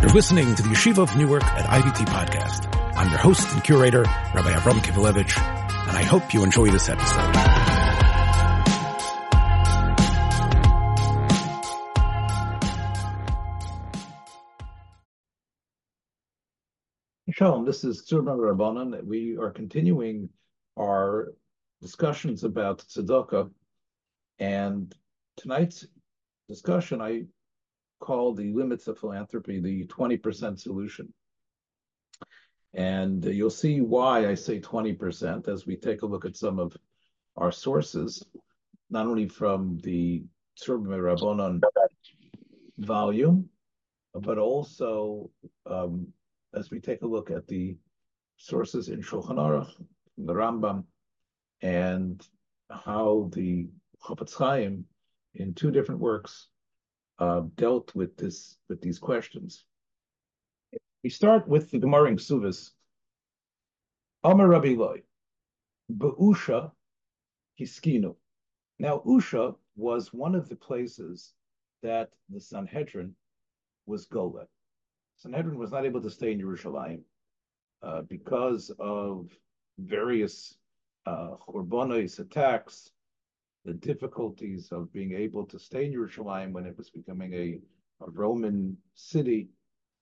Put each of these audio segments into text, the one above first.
You're listening to the Yeshiva of Newark at IVT podcast. I'm your host and curator, Rabbi Avram Kivelevich, and I hope you enjoy this episode. Shalom, this is Tzurba M'Rabanan. We are continuing our discussions about tzedakah, and tonight's discussion I call the limits of philanthropy the 20% solution. And you'll see why I say 20% as we take a look at some of our sources, not only from the Tzurba M'Rabanan volume, but also um, as we take a look at the sources in Shulchan Aruch, the Rambam, and how the Chofetz Chaim, in two different works, dealt with this with these questions. We start with the Gemara in Ksubis. Amar Rabbi Loi, Be'usha Hiskinu. Now, Usha was one of the places that the Sanhedrin was Gola. Sanhedrin was not able to stay in Yerushalayim uh, because of various uh, attacks, the difficulties of being able to stay in Yerushalayim when it was becoming a, a Roman city.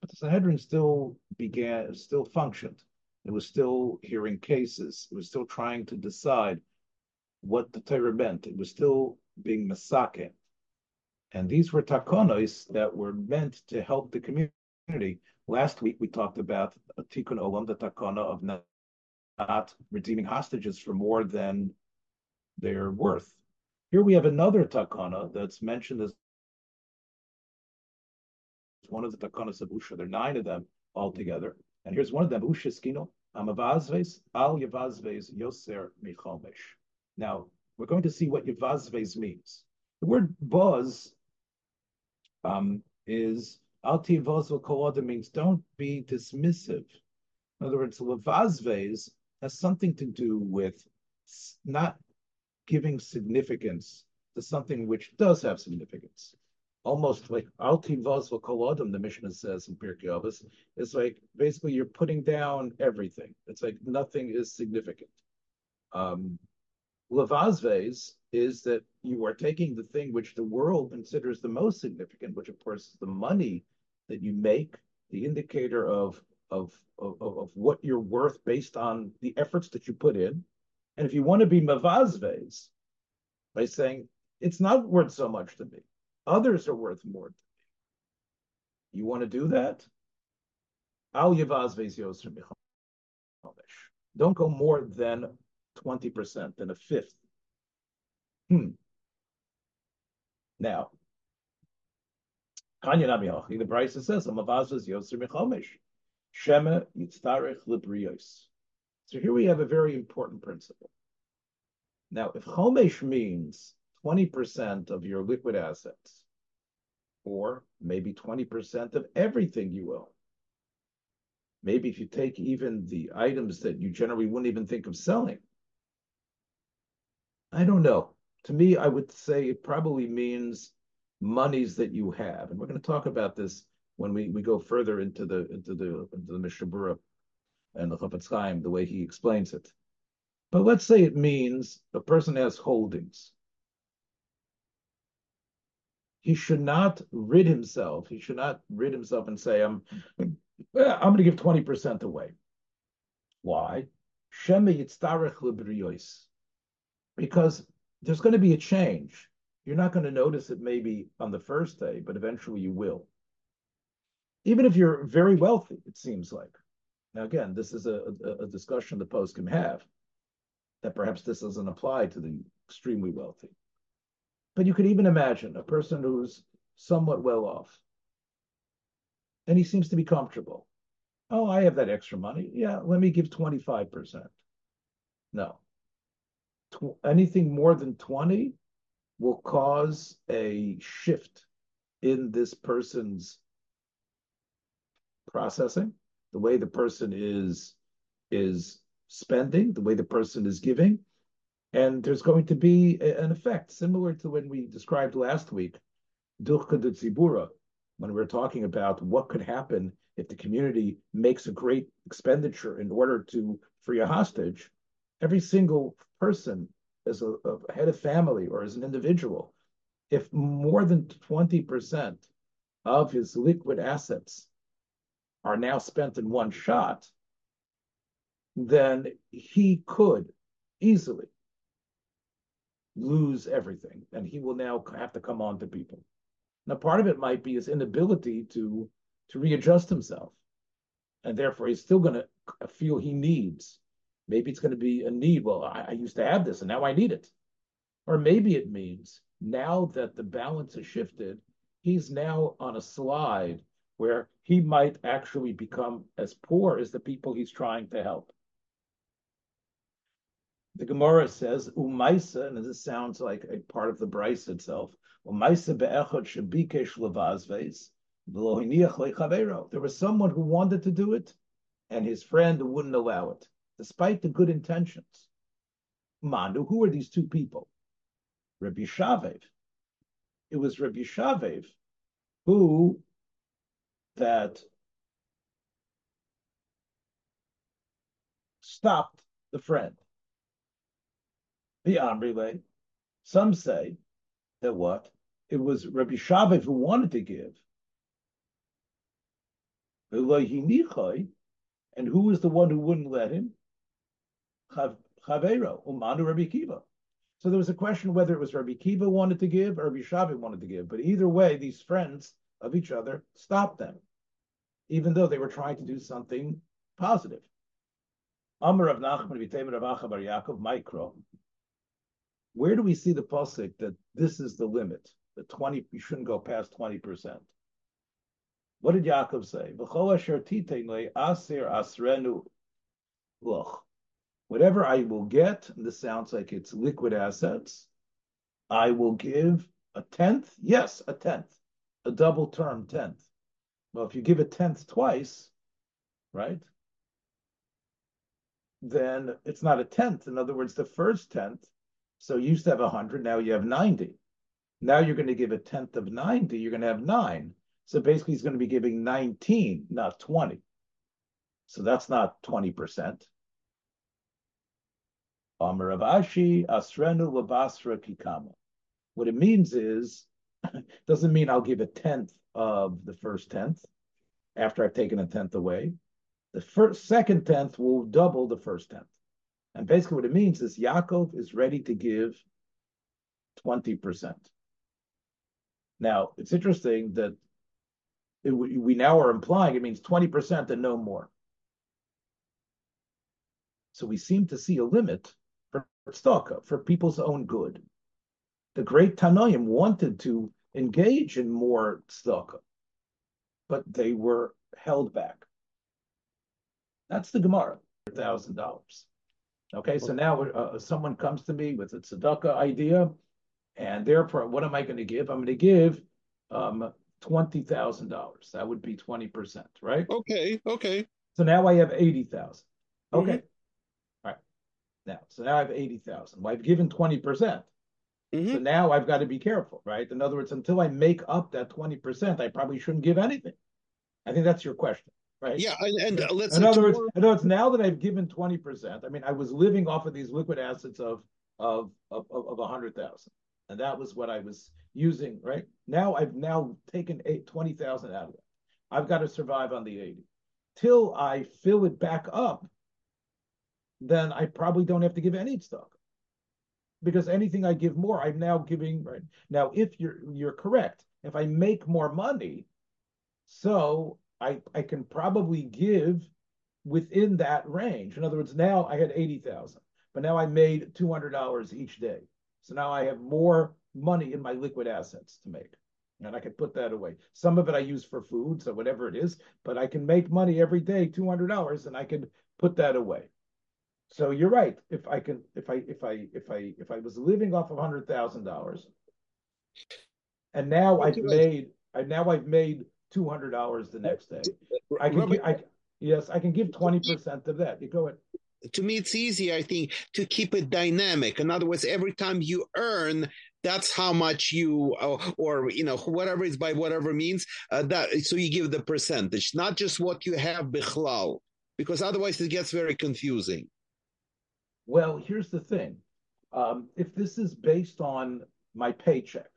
But the Sanhedrin still began, still functioned. It was still hearing cases. It was still trying to decide what the Torah meant. It was still being masake. And these were takonos that were meant to help the community. Last week we talked about a tikkun olam, the takana of not redeeming hostages for more than their worth. Here we have another takana that's mentioned as one of the takanas of Usha. There are nine of them altogether. And here's one of them, Usha Skino, Amavazves, Al Yavazves Yoser Michomesh. Now, we're going to see what Yavazves means. The word buzz um, is Alti vozal means don't be dismissive. In other words, levazves has something to do with not giving significance to something which does have significance. Almost like alti vozal kolodem, the Mishnah says in Pirkei Avos, it's like basically you're putting down everything. It's like nothing is significant. Um, Levazves is that you are taking the thing which the world considers the most significant, which of course is the money that you make, the indicator of of, of, of what you're worth based on the efforts that you put in. And if you want to be mavazves, by saying, it's not worth so much to me, others are worth more to me. You want to do that? Al yavazves yoser Don't go more than 20%, than a fifth. Hmm. Now, Kanya Nami the Brisa says, Amavazas Yoser Mechomesh. Shema Yitztarech Librios. So here we have a very important principle. Now, if Chomesh means 20% of your liquid assets, or maybe 20% of everything you own, maybe if you take even the items that you generally wouldn't even think of selling, I don't know. To me, I would say it probably means monies that you have. And we're going to talk about this when we, we go further into the into the into the Mishnah Berurah and the Chofetz Chaim, the way he explains it. But let's say it means a person has holdings. He should not rid himself. He should not rid himself and say, "I'm, I'm going to give twenty percent away." Why? Because there's going to be a change. You're not going to notice it maybe on the first day, but eventually you will. Even if you're very wealthy, it seems like. Now, again, this is a, a, a discussion the post can have that perhaps this doesn't apply to the extremely wealthy. But you could even imagine a person who's somewhat well off and he seems to be comfortable. Oh, I have that extra money. Yeah, let me give 25%. No. Tw- anything more than 20, will cause a shift in this person's processing, the way the person is is spending, the way the person is giving, and there's going to be a, an effect similar to when we described last week, duchka de tzibura, when we're talking about what could happen if the community makes a great expenditure in order to free a hostage, every single person as a, a head of family or as an individual, if more than 20% of his liquid assets are now spent in one shot, then he could easily lose everything and he will now have to come on to people. Now, part of it might be his inability to, to readjust himself. And therefore, he's still going to feel he needs. Maybe it's going to be a need. Well, I, I used to have this and now I need it. Or maybe it means now that the balance has shifted, he's now on a slide where he might actually become as poor as the people he's trying to help. The Gemara says, Umaisa, and this sounds like a part of the Brisa itself, Umaisa be'echot shebikesh levazves, there was someone who wanted to do it, and his friend wouldn't allow it, despite the good intentions. Mandu, who are these two people? Rabbi Shavev. It was Rabbi Shavev who that stopped the friend. The Amrile. Some say that what? It was Rabbi Shavev who wanted to give. And who was the one who wouldn't let him? Chavero, Umanu Rabbi Kiva. So there was a question whether it was Rabbi Kiva wanted to give or Rabbi Shavev wanted to give. But either way, these friends of each other stopped them even though they were trying to do something positive. Where do we see the pasuk that this is the limit? The twenty, you shouldn't go past twenty percent. What did Yaakov say? Whatever I will get, this sounds like it's liquid assets, I will give a tenth. Yes, a tenth, a double term tenth. Well, if you give a tenth twice, right, then it's not a tenth. In other words, the first tenth, so you used to have 100, now you have 90. Now you're going to give a tenth of 90, you're going to have nine. So basically, he's going to be giving 19, not 20. So that's not 20%. Amaravashi Asrenu Labasra Kikama. What it means is, doesn't mean I'll give a tenth of the first tenth after I've taken a tenth away. The first second tenth will double the first tenth. And basically what it means is Yaakov is ready to give 20%. Now, it's interesting that it, we now are implying it means 20% and no more. So we seem to see a limit for tzedakah, for people's own good. The great Tanoim wanted to engage in more tzedakah but they were held back. That's the Gemara, thousand dollars. Okay, so now uh, someone comes to me with a tzedakah idea, and therefore, what am I going to give? I'm going to give um, twenty thousand dollars. That would be twenty percent, right? Okay, okay. So now I have eighty thousand. Okay, mm-hmm. all right. Now, so now I have eighty thousand. Well, I've given twenty percent. Mm-hmm. So now I've got to be careful, right? In other words, until I make up that 20%, I probably shouldn't give anything. I think that's your question, right? Yeah, and, and uh, let's. In other words, in other words, now that I've given 20%, I mean, I was living off of these liquid assets of of of of a hundred thousand, and that was what I was using, right? Now I've now taken eight, 20,000 out of it. I've got to survive on the 80 till I fill it back up. Then I probably don't have to give any stock because anything I give more, I'm now giving right now. If you're you're correct, if I make more money, so I I can probably give within that range. In other words, now I had eighty thousand, but now I made two hundred dollars each day. So now I have more money in my liquid assets to make. And I can put that away. Some of it I use for food, so whatever it is, but I can make money every day, two hundred dollars, and I can put that away. So you're right. If I can, if I, if I, if I, if I was living off of hundred thousand dollars, and now I've made, I now I've made two hundred dollars the next day. I can, Robert, I, yes, I can give twenty percent of that. You go ahead. To me, it's easy, I think, to keep it dynamic. In other words, every time you earn, that's how much you or, or you know whatever is by whatever means uh, that so you give the percentage not just what you have bichlal because otherwise it gets very confusing well here's the thing um, if this is based on my paycheck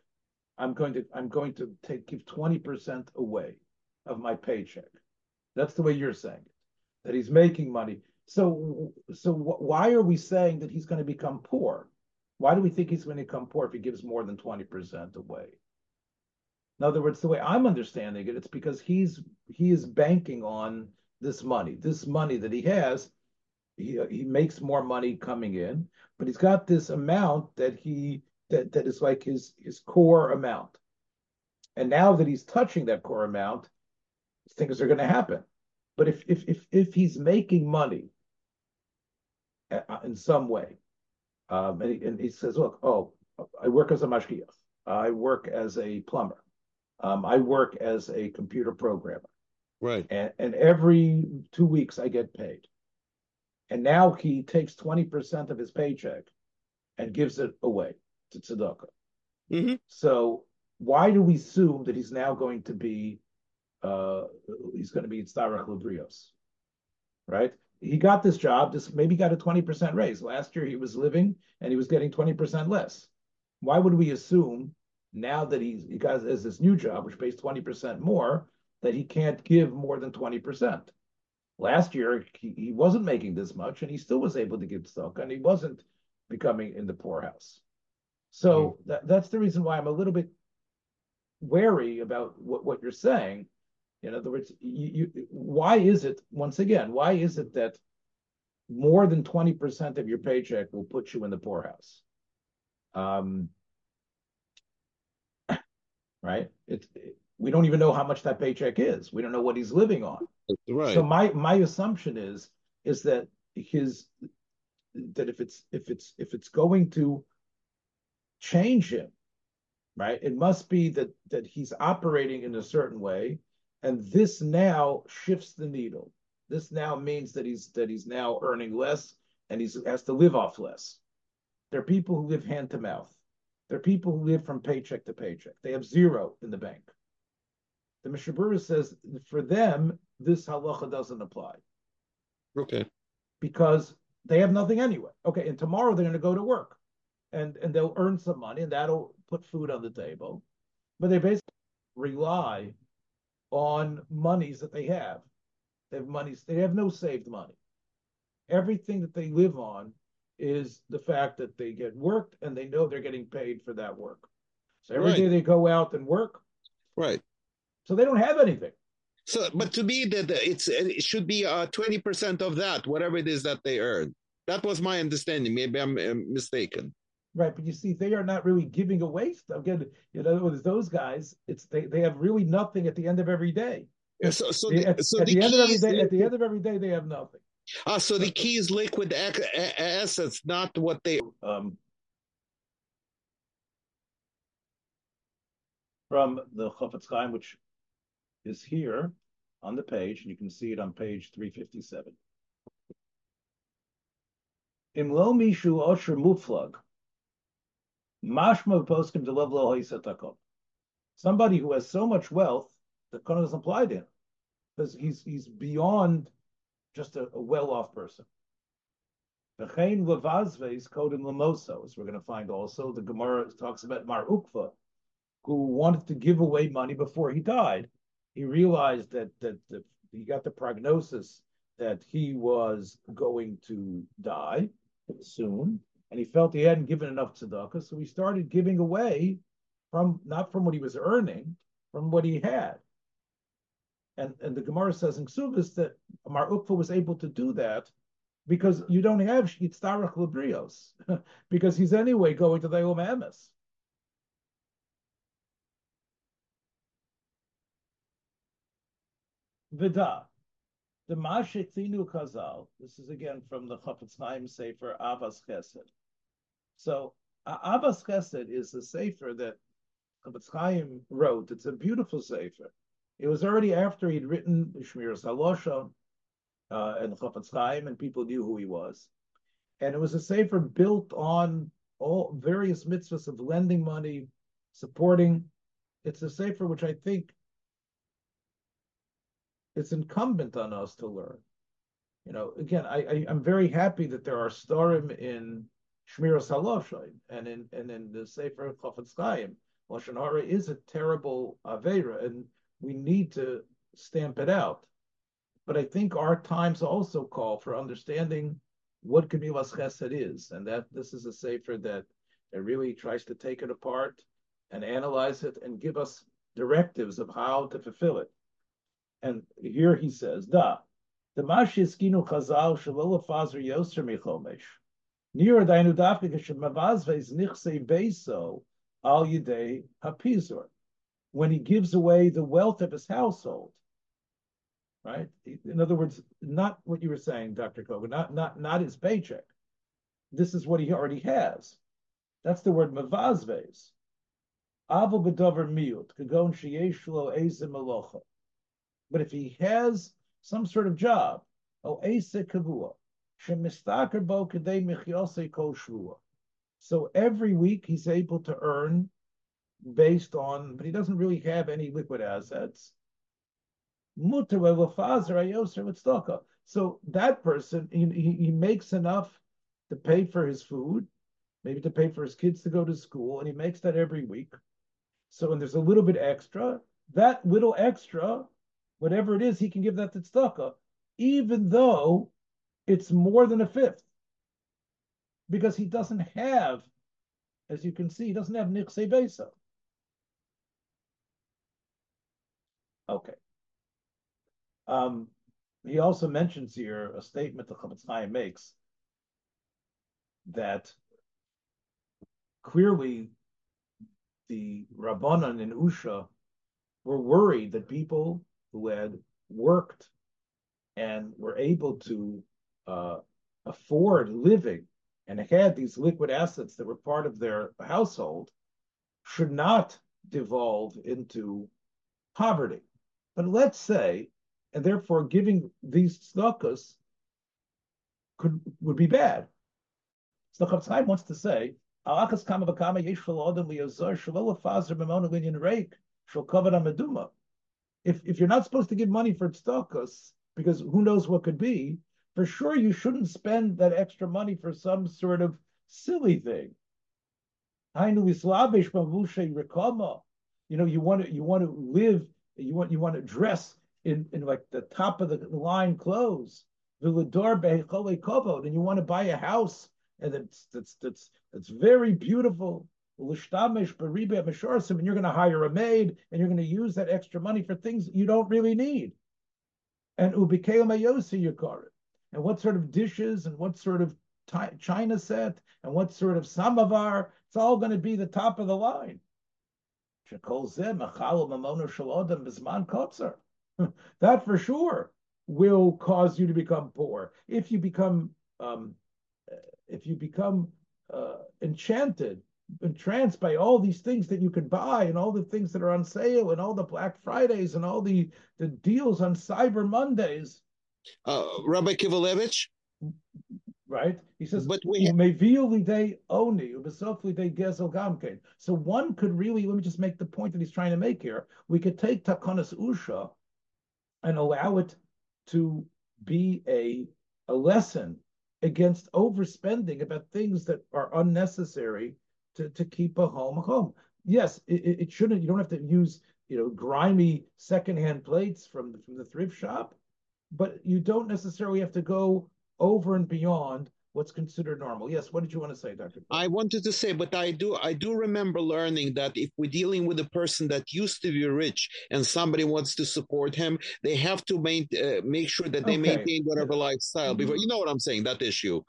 i'm going to i'm going to take give 20% away of my paycheck that's the way you're saying it that he's making money so so why are we saying that he's going to become poor why do we think he's going to become poor if he gives more than 20% away? In other words, the way I'm understanding it, it's because he's he is banking on this money. This money that he has, he, he makes more money coming in, but he's got this amount that he that, that is like his his core amount. And now that he's touching that core amount, things are going to happen. But if if if if he's making money uh, in some way, um, and, he, and, he, says, look, oh, I work as a mashgiach. I work as a plumber. Um, I work as a computer programmer. Right. And, and every two weeks I get paid. And now he takes 20% of his paycheck and gives it away to tzedakah. Mm-hmm. So why do we assume that he's now going to be uh, he's going to be Tzarech Lubrios, right? he got this job, just maybe got a 20% raise. Last year he was living and he was getting 20% less. Why would we assume now that he's, he got has this new job, which pays 20% more, that he can't give more than 20%? Last year he, he wasn't making this much and he still was able to give stock and he wasn't becoming in the poorhouse. So mm. that, that's the reason why I'm a little bit wary about what, what you're saying in other words, you, you, why is it, once again, why is it that more than 20% of your paycheck will put you in the poorhouse? Um, right? It, it, we don't even know how much that paycheck is. We don't know what he's living on. Right. So my my assumption is is that his that if it's if it's if it's going to change him, right? It must be that that he's operating in a certain way and this now shifts the needle. This now means that he's that he's now earning less and he has to live off less. There are people who live hand to mouth. There are people who live from paycheck to paycheck. They have zero in the bank. The Mishnah Berurah says for them this halacha doesn't apply. Okay. Because they have nothing anyway. Okay, and tomorrow they're going to go to work, and and they'll earn some money, and that'll put food on the table. But they basically rely on monies that they have. They have monies, they have no saved money. Everything that they live on is the fact that they get worked and they know they're getting paid for that work. So every right. day they go out and work. Right. So they don't have anything. So, but to me, that it's it should be uh, twenty percent of that, whatever it is that they earn. That was my understanding. Maybe I'm uh, mistaken. Right, but you see, they are not really giving away stuff. Again, in other words, those guys, it's they, they have really nothing at the end of every day. So, so the, at, so at the, the end of every day, at the end of every day, they have nothing. Ah, so the key is liquid assets, not what they. Um, from the Chofetz Chaim, which is here on the page, and you can see it on page 357. Imlo mishu osher muflag Mashma poskim to Somebody who has so much wealth that Kana doesn't apply to him because he's he's beyond just a, a well-off person. V'chein levazve is kodim lemoso, as we're going to find also. The Gemara talks about Mar Ukva, who wanted to give away money before he died. He realized that that, that he got the prognosis that he was going to die soon, and he felt he hadn't given enough tzedakah, so he started giving away from not from what he was earning, from what he had. And and the Gemara says in Ksubis that Mar Ukva was able to do that because you don't have Yitzdarach Librios, because he's anyway going to the Yom Vida. The Mashitzinu Kazal, this is again from the Chofetz Chaim Sefer Ahavas Chesed. So Ahavas Chesed is a sefer that Chofetz Chaim wrote. It's a beautiful sefer. It was already after he'd written Shmiras Haloshon uh, and Chofetz Chaim, and people knew who he was. And it was a sefer built on all various mitzvahs of lending money, supporting. It's a sefer which I think it's incumbent on us to learn. You know, again, I, I am very happy that there are storim in Shmiras Haloshon and in and in the Sefer Chofetz Chaim. Lashon Hara is a terrible avera, and we need to stamp it out. But I think our times also call for understanding what Gemilas Chesed is, and that this is a sefer that, that really tries to take it apart and analyze it and give us directives of how to fulfill it. And here he says, Da, the Mashiskinu Chazal Shalol Fazer Yoser Michomesh. Nira Dainu Dafka Shemavazves Nichse Beso Al Yidei Hapizor. When he gives away the wealth of his household, right? In other words, not what you were saying, Dr. Kogan, not not not his paycheck. This is what he already has. That's the word mavazves. Avu bedover miut kagon sheyesh lo ezim But if he has some sort of job, oh, o ese kavua, shemistaker bo kadei michyose kol shvua. So every week he's able to earn based on, but he doesn't really have any liquid assets. So that person, he, he makes enough to pay for his food, maybe to pay for his kids to go to school, and he makes that every week. So when there's a little bit extra, that little extra, whatever it is, he can give that to tzedakah, even though it's more than a fifth, because he doesn't have, as you can see, he doesn't have nichse besa. Okay. Um, he also mentions here a statement the Chofetz Chaim makes that clearly the Rabbanan and Usha were worried that people who had worked and were able to uh, afford living and had these liquid assets that were part of their household should not devolve into poverty. But let's say and therefore giving these tzedakahs could would be bad. So Chaim wants to say, "Alachas kama v'kama yesh adam liyazar shalol afazer linyan reik shal kavod amaduma." If if you're not supposed to give money for tzedakahs because who knows what could be, for sure you shouldn't spend that extra money for some sort of silly thing. You know, you want to you want to live, you want you want to dress in, in like the top of the line clothes, and you want to buy a house and it's that's that's that's very beautiful. And you're going to hire a maid and you're going to use that extra money for things you don't really need. And ubikeo And what sort of dishes and what sort of china set and what sort of samovar, it's all going to be the top of the line. that for sure will cause you to become poor. If you become um, if you become uh, enchanted, entranced by all these things that you can buy and all the things that are on sale and all the Black Fridays and all the, the deals on Cyber Mondays. Uh, Rabbi Kivelevich? Right? He says, but we oni, So one could really, let me just make the point that he's trying to make here. We could take Takonas Usha and allow it to be a, a lesson against overspending about things that are unnecessary to, to keep a home a home. Yes, it, it shouldn't, you don't have to use, you know, grimy secondhand plates from, from the thrift shop, but you don't necessarily have to go over and beyond what's considered normal. Yes, what did you want to say, Dr. I wanted to say, but I do I do remember learning that if we're dealing with a person that used to be rich and somebody wants to support him, they have to main, uh, make sure that they okay. maintain whatever lifestyle before. You know what I'm saying? That issue.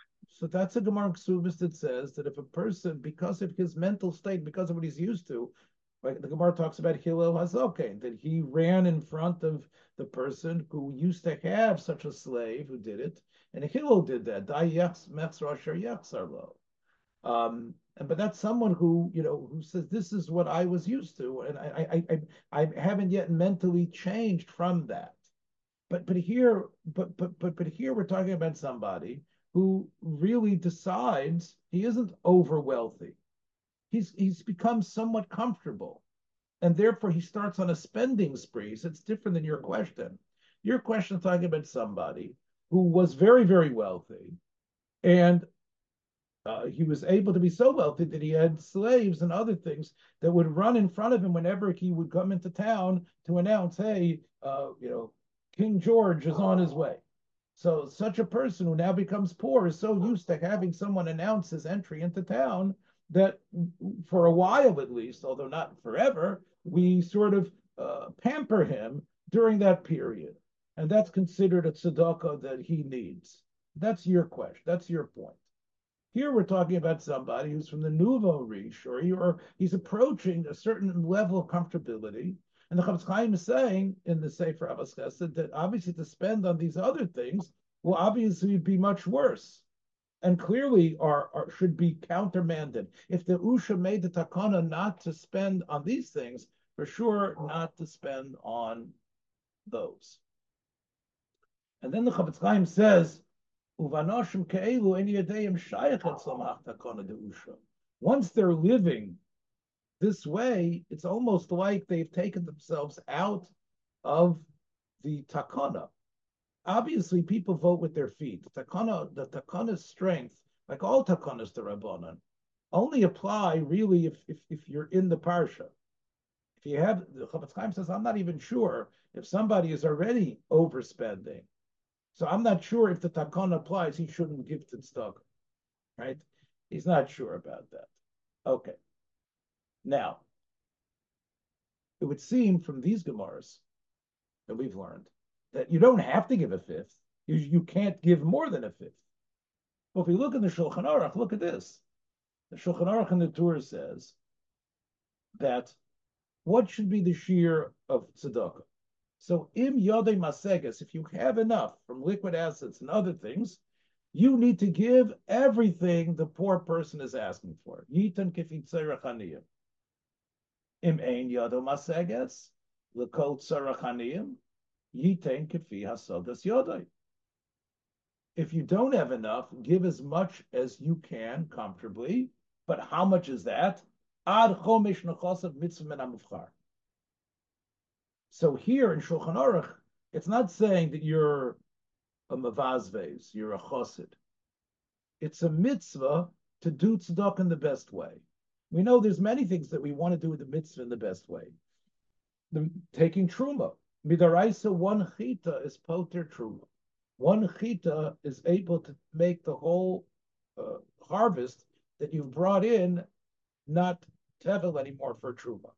So that's a Gemara Ksubis that says that if a person, because of his mental state, because of what he's used to, like the Gemara talks about Hillel Hazokain, that he ran in front of the person who used to have such a slave who did it, and Hillel did that. Um, and but that's someone who you know who says this is what I was used to, and I I I, I haven't yet mentally changed from that. But but here but but but but here we're talking about somebody who really decides he isn't over wealthy. He's he's become somewhat comfortable, and therefore he starts on a spending spree. So it's different than your question. Your question is talking about somebody who was very very wealthy, and uh, he was able to be so wealthy that he had slaves and other things that would run in front of him whenever he would come into town to announce, "Hey, uh, you know, King George is on his way." So such a person who now becomes poor is so used to having someone announce his entry into town that for a while at least, although not forever, we sort of uh, pamper him during that period. And that's considered a tzedakah that he needs. That's your question. That's your point. Here we're talking about somebody who's from the nouveau riche, or, he, or he's approaching a certain level of comfortability, and the Chofetz Chaim is saying in the Sefer Ahavas Chesed that obviously to spend on these other things will obviously be much worse and clearly are, are, should be countermanded. If the Usha made the takana not to spend on these things, for sure not to spend on those. And then the Chofetz Chaim says. Once they're living this way, it's almost like they've taken themselves out of the takana. Obviously, people vote with their feet. The takana, the takana's strength, like all takanas to Rabbanan, only apply really if, if, if you're in the parsha. If you have, the Chofetz Chaim says, I'm not even sure if somebody is already overspending. So I'm not sure if the takana applies, he shouldn't give to stock, right? He's not sure about that. Okay. Now, it would seem from these Gemaras that we've learned that you don't have to give a fifth. You, you can't give more than a fifth. Well, if we look in the Shulchan Aruch, look at this. The Shulchan Aruch in the Tur says that what should be the shear of tzedakah? So im yodei masegas, if you have enough from liquid assets and other things, you need to give everything the poor person is asking for. Yitan kifit Im ein maseges, hasodas yodai. If you don't have enough, give as much as you can comfortably. But how much is that? Ad chomish mitzvah. So here in Shulchan Aruch, it's not saying that you're a mavazves, you're a chosid. It's a mitzvah to do tzedakah in the best way. We know there's many things that we want to do with the mitzvah in the best way. The, taking truma. Midaraisa, one chita is poter truma. One chita is able to make the whole uh, harvest that you've brought in not tevel anymore for truma.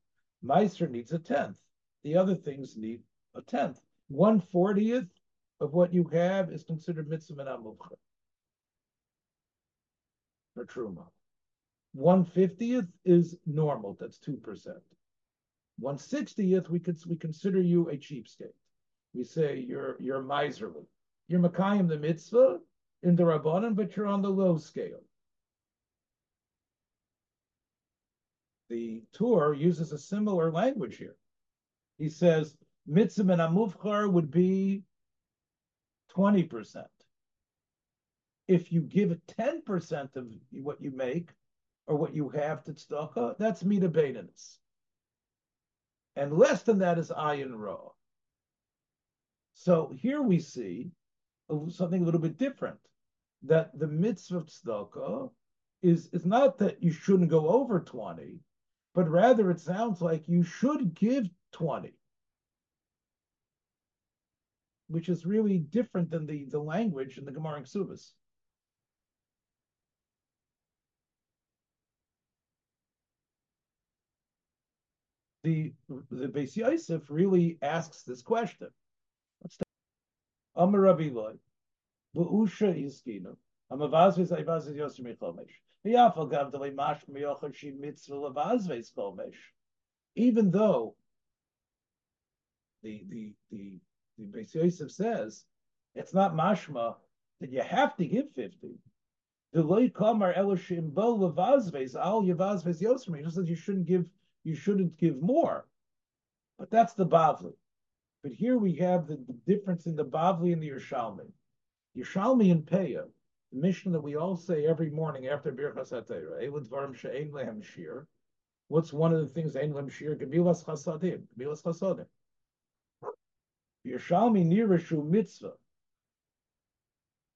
Meister needs a tenth. The other things need a tenth. One fortieth of what you have is considered mitzvah and for truma. One fiftieth is normal. That's two percent. One sixtieth, we could we consider you a cheapskate. We say you're you're miserly. You're makayim the mitzvah in the rabbanon, but you're on the low scale. The Tur uses a similar language here. He says mitzvah and amuvchar would be twenty percent. If you give ten percent of what you make, or what you have to tzedakah, that's mida beinus. And less than that is ayin raw. So here we see something a little bit different. That the mitzvah of tzedakah is, is not that you shouldn't go over 20, but rather it sounds like you should give 20. Which is really different than the, the language in the Gemara and Ksubas. The the Beis Yosef really asks this question. Amar Rabbi Loi, Bu'usha Iskinu, Amavazves Ayvazves Yosef Michomesh, V'yafal Gav Delei Mash Miyochad Shi Mitzvah Lavazves Chomesh. Even though the the the the Beis Yosef says it's not mashma that you have to give fifty. The loy kamar eloshim bo levazves al yevazves yosem. He just says you shouldn't give you shouldn't give more. But that's the Bavli. But here we have the, difference in the Bavli and the Yerushalmi. Yerushalmi and Peah, the mission that we all say every morning after Birchas HaTorah, Shir. What's one of the things Ein Lehem Shir? Gemilas Chasadim. Gemilas Chasadim. Yerushalmi Nirashu Mitzvah.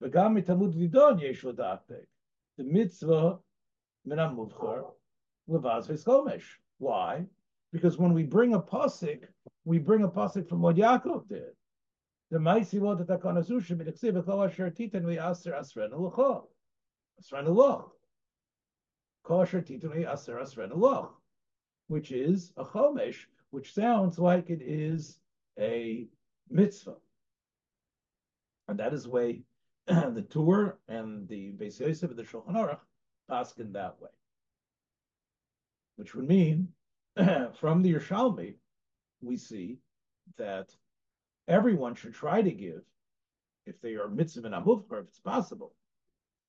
V'gam mitamud lidon yesh The mitzvah min amuvchar levaz v'skomesh. Why? Because when we bring a pasuk, we bring a pasuk from what Yaakov did. The Maisi Lo Tatakon Azushim it Ksiv Kol Asher Titan We Aser Asren Lucho Asren Asher Titan We Aser Asren Luch which is a Chomesh, which sounds like it is a mitzvah, and that is the way the Tur and the Beis Yosef and the Shulchan Aruch ask in that way, which would mean from the Yerushalmi we see that everyone should try to give if they are mitzvah and amuvchar, if it's possible.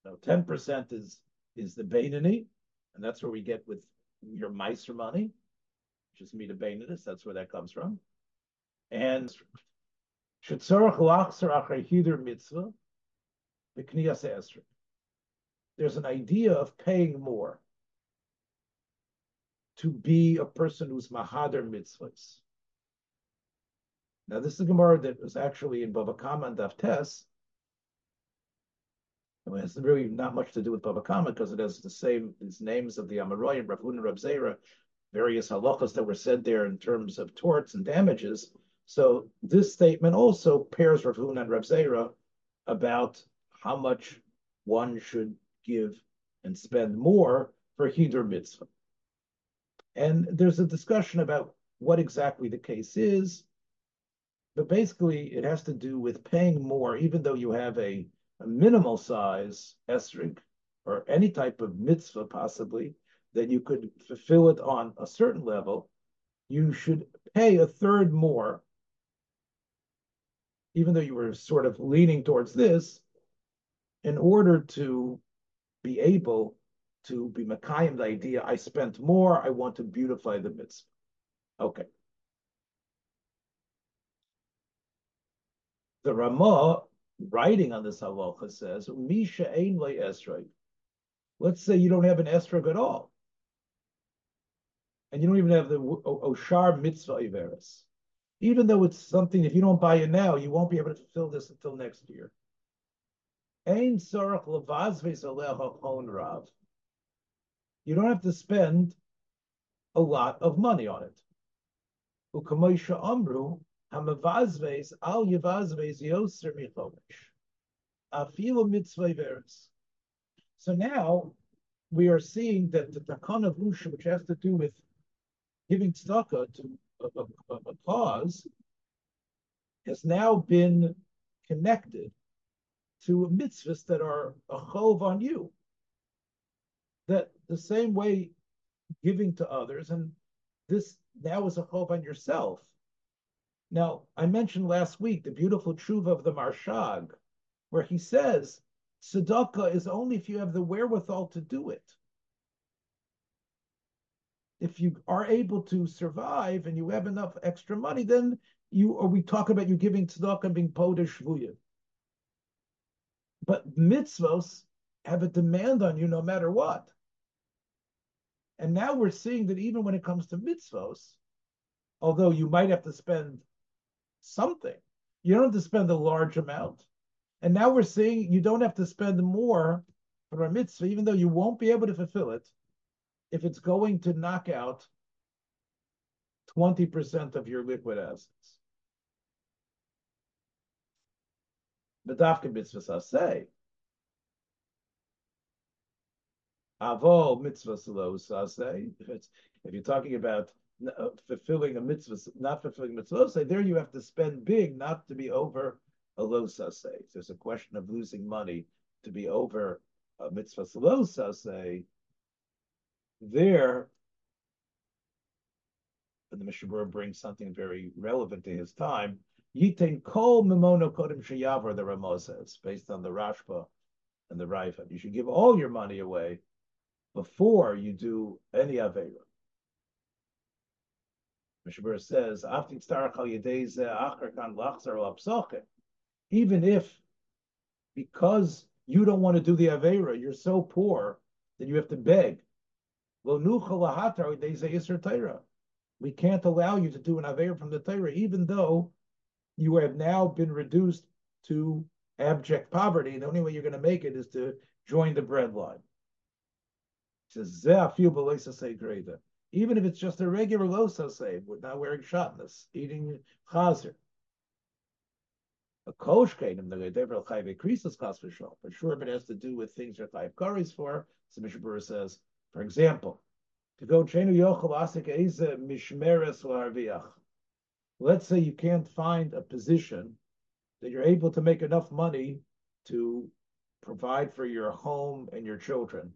Now, ten percent is is the Bainani, and that's where we get with your Meiser money, which is Mida Bainanis, that's where that comes from. And Mitzvah, the Kniyas. There's an idea of paying more to be a person who's Mahader mitzvahs. Now, this is a Gemara that was actually in Bava Kama and Daftes. I mean, it's really not much to do with Bava Kama because it has the same these names of the Amaroyim, Rav Huna, Rav Zera, various halachas that were said there in terms of torts and damages. So this statement also pairs Rav Huna and Rav Zera about how much one should give and spend more for Hidur mitzvah. And there's a discussion about what exactly the case is. But basically, it has to do with paying more, even though you have a, a minimal size esrig or any type of mitzvah, possibly, that you could fulfill it on a certain level. You should pay a third more, even though you were sort of leaning towards this, in order to be able to be Makayim the idea I spent more, I want to beautify the mitzvah. Okay. The Ramah writing on this halacha says, Misha ein le esrog. Let's say you don't have an esrog at all. And you don't even have the Oshar mitzvah Iveris. Even though it's something, if you don't buy it now, you won't be able to fulfill this until next year. Ein sorach levazves alecha rav. You don't have to spend a lot of money on it. Amru al. So now we are seeing that the takon of Usha, which has to do with giving tzedakah to a, a, a, cause, has now been connected to mitzvahs that are a chov on you. That the same way giving to others, and this now is a chov on yourself. Now, I mentioned last week the beautiful tshuva of the Marshag, where he says, tzedakah is only if you have the wherewithal to do it. If you are able to survive and you have enough extra money, then you or we talk about you giving tzedakah and being podash shvuya. But mitzvos have a demand on you no matter what. And now we're seeing that even when it comes to mitzvos, although you might have to spend something. You don't have to spend a large amount. And now we're seeing you don't have to spend more for a mitzvah, even though you won't be able to fulfill it if it's going to knock out 20% of your liquid assets. Medafka mitzvah say. Avo mitzvah say. If you're talking about uh, fulfilling a mitzvah, not fulfilling mitzvah say there you have to spend big not to be over a low say. There's a question of losing money to be over a mitzvah low say. There, and the Mishnah Berurah brings something very relevant to his time. Yitain kol mimono kodim shayavar, the Ramah says, based on the Rashba and the Raifat. You should give all your money away before you do any Avera. Mishnah Berurah says, even if because you don't want to do the Avera, you're so poor that you have to beg. We can't allow you to do an Avera from the Torah, even though you have now been reduced to abject poverty. The only way you're going to make it is to join the bread line. Says, even if it's just a regular losa say, we're not wearing shatnas, eating chazer. A kosh kainim, the dever chayve krisis chas v'shal. For sure, if it has to do with things that chayv karis for, so Mishnah Berurah says, for example, to go chenu yochel asik eze mishmeres l'arviach. Let's say you can't find a position that you're able to make enough money to provide for your home and your children.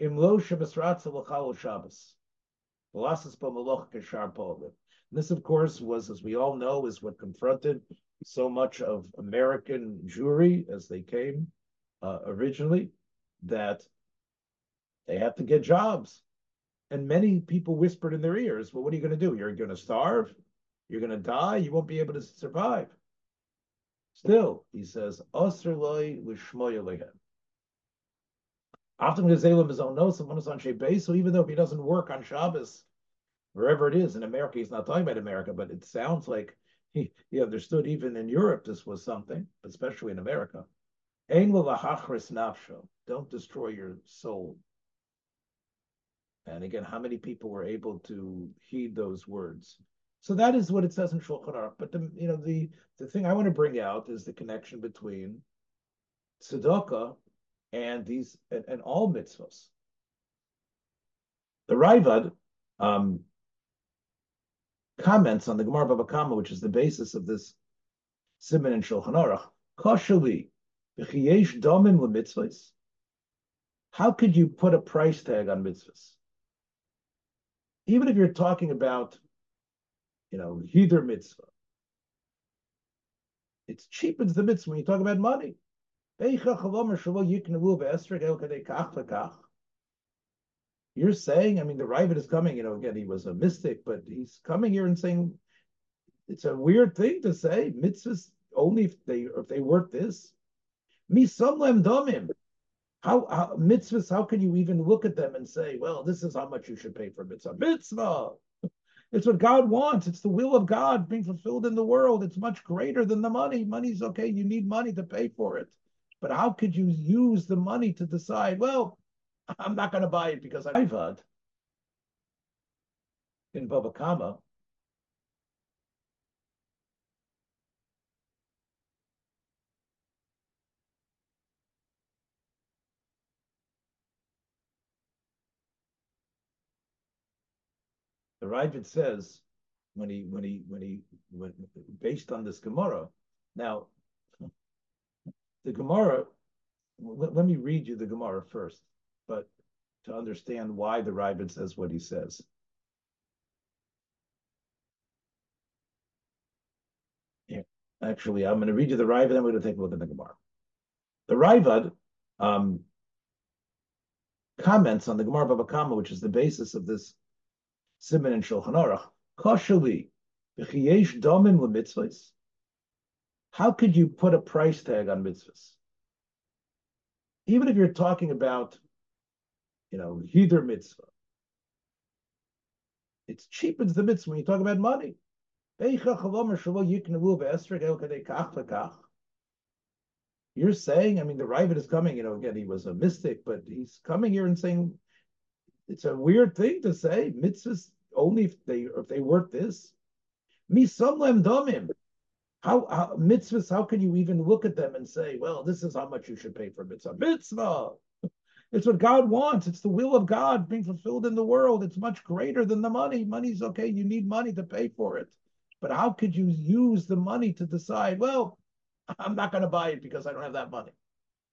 Imlo Shabbos l'chalo Shabbos. This, of course, was, as we all know, is what confronted so much of American Jewry as they came uh, originally, that they had to get jobs. And many people whispered in their ears, well, what are you going to do? You're going to starve? You're going to die? You won't be able to survive. Still, he says, Osirloi l'shmoyalehem. Often Gezelim is on on so even though if he doesn't work on Shabbos, wherever it is in America, he's not talking about America, but it sounds like he, he understood even in Europe this was something, especially in America. Don't destroy your soul. And again, how many people were able to heed those words? So that is what it says in Shulchan Aruch. But the you know the the thing I want to bring out is the connection between tzedakah and these and, and all mitzvahs. The Ravad um, comments on the Gemara Baba Kama, which is the basis of this Simon and Shulchan Aruch. Koshali v'chiyesh domim lemitzvahs. How could you put a price tag on mitzvahs? Even if you're talking about, you know, hither mitzvah, it cheapens the mitzvah when you talk about money. You're saying, I mean, the Ravid is coming, you know, again, he was a mystic, but he's coming here and saying it's a weird thing to say. Mitzvahs only if they if they work this. Me somlem domim. How, how mitzvahs, how can you even look at them and say, well, this is how much you should pay for a mitzvah? Mitzvah. It's what God wants. It's the will of God being fulfilled in the world. It's much greater than the money. Money's okay. You need money to pay for it. But how could you use the money to decide, well, I'm not going to buy it because I Ivad in Bava Kama. The Ravid says when he when he when he when based on this Gemara. Now the Gemara, let, let, me read you the Gemara first, but to understand why the Ravid says what he says. Actually, I'm going to read you the Ravid, then we're going to take a look at the Gemara. The Ravid um, comments on the Gemara Baba Kama, which is the basis of this Simon and Shulchan Aruch. Koshali, v'chiyesh domim lemitzvahs. How could you put a price tag on mitzvahs? Even if you're talking about, you know, hither mitzvah, it cheapens the mitzvah when you talk about money. You're saying, I mean, the Ravid is coming, you know, again, he was a mystic, but he's coming here and saying it's a weird thing to say. Mitzvahs only if they if they work this. Me domim. How, how mitzvahs? How can you even look at them and say, "Well, this is how much you should pay for mitzvah"? Mitzvah. It's what God wants. It's the will of God being fulfilled in the world. It's much greater than the money. Money's okay. You need money to pay for it. But how could you use the money to decide, well, I'm not going to buy it because I don't have that money?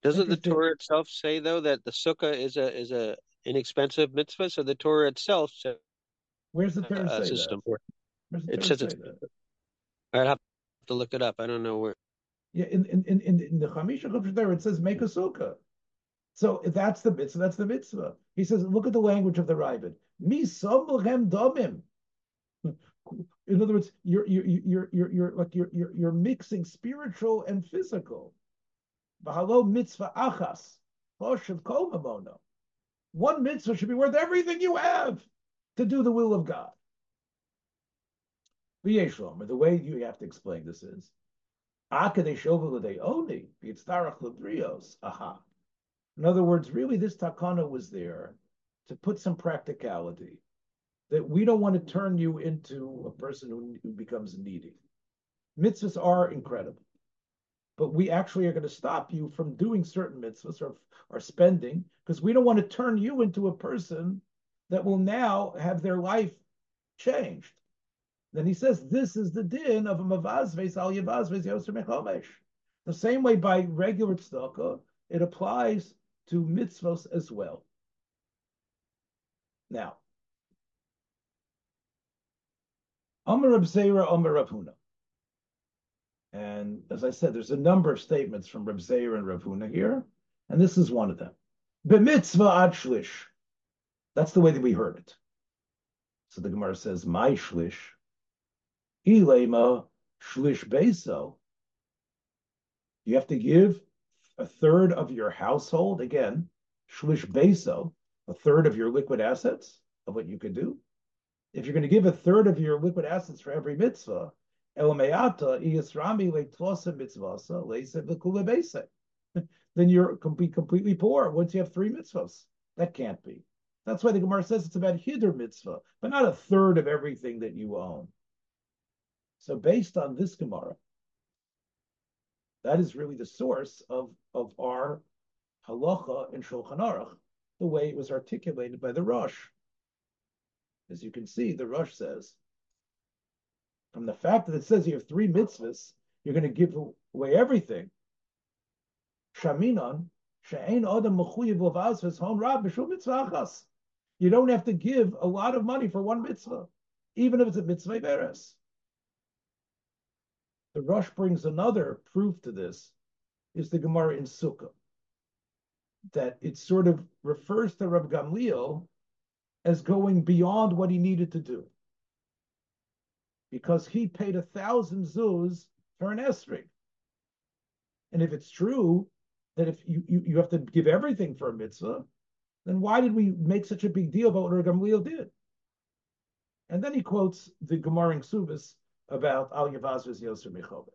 Doesn't the Torah itself say though that the sukkah is a is a inexpensive mitzvah? So the Torah itself says Where's the Torah uh, system. It says it's. I'd have to look it up. I don't know where. Yeah, in in in, in the Chamisha there it says make a sukkah. So that's the mitzvah, that's the mitzvah. He says, look at the language of the Ravid. Mi domim. In other words, you're you're you're you're you're like you're you're you're mixing spiritual and physical. V'halo mitzvah achas, of kol One mitzvah should be worth everything you have to do the will of God. The way you have to explain this is, Aha. In other words, really, this takana was there to put some practicality that we don't want to turn you into a person who, who becomes needy. Mitzvahs are incredible, but we actually are going to stop you from doing certain mitzvahs or, or spending because we don't want to turn you into a person that will now have their life changed. Then he says, this is the din of a mavazves al yavazves yoser mechomesh. The same way by regular tzedakah, it applies to mitzvahs as well. Now, Amar Reb Zera, Amar Huna. And as I said, there's a number of statements from Reb Zera and Rav Huna here, and this is one of them. B'mitzvah ad shlish. That's the way that we heard it. So the Gemara says, my shlish, ilema shlish beso. You have to give a third of your household, again, shlish beso, a third of your liquid assets of what you could do. If you're going to give a third of your liquid assets for every mitzvah, then you're be completely poor once you have three mitzvahs. That can't be. That's why the Gemara says it's about hider mitzvah, but not a third of everything that you own. So based on this Gemara, that is really the source of, of our halacha in Shulchan Aruch, the way it was articulated by the Rosh. As you can see, the Rosh says, from the fact that it says you have three mitzvahs, you're going to give away everything. Shaminon, she'ein adam mechuyev l'vazvas hon rab b'shul mitzvachas. You don't have to give a lot of money for one mitzvah, even if it's a mitzvah veres. The Rosh brings another proof to this, is the Gemara in Sukkah, that it sort of refers to Rabbi Gamliel as going beyond what he needed to do. Because he paid a thousand zuz for an esrig. And if it's true that if you, you, you have to give everything for a mitzvah, then why did we make such a big deal about what Gamliel did? And then he quotes the Gemara in Ksubis about Al Yavazvaz Yosef Michovish.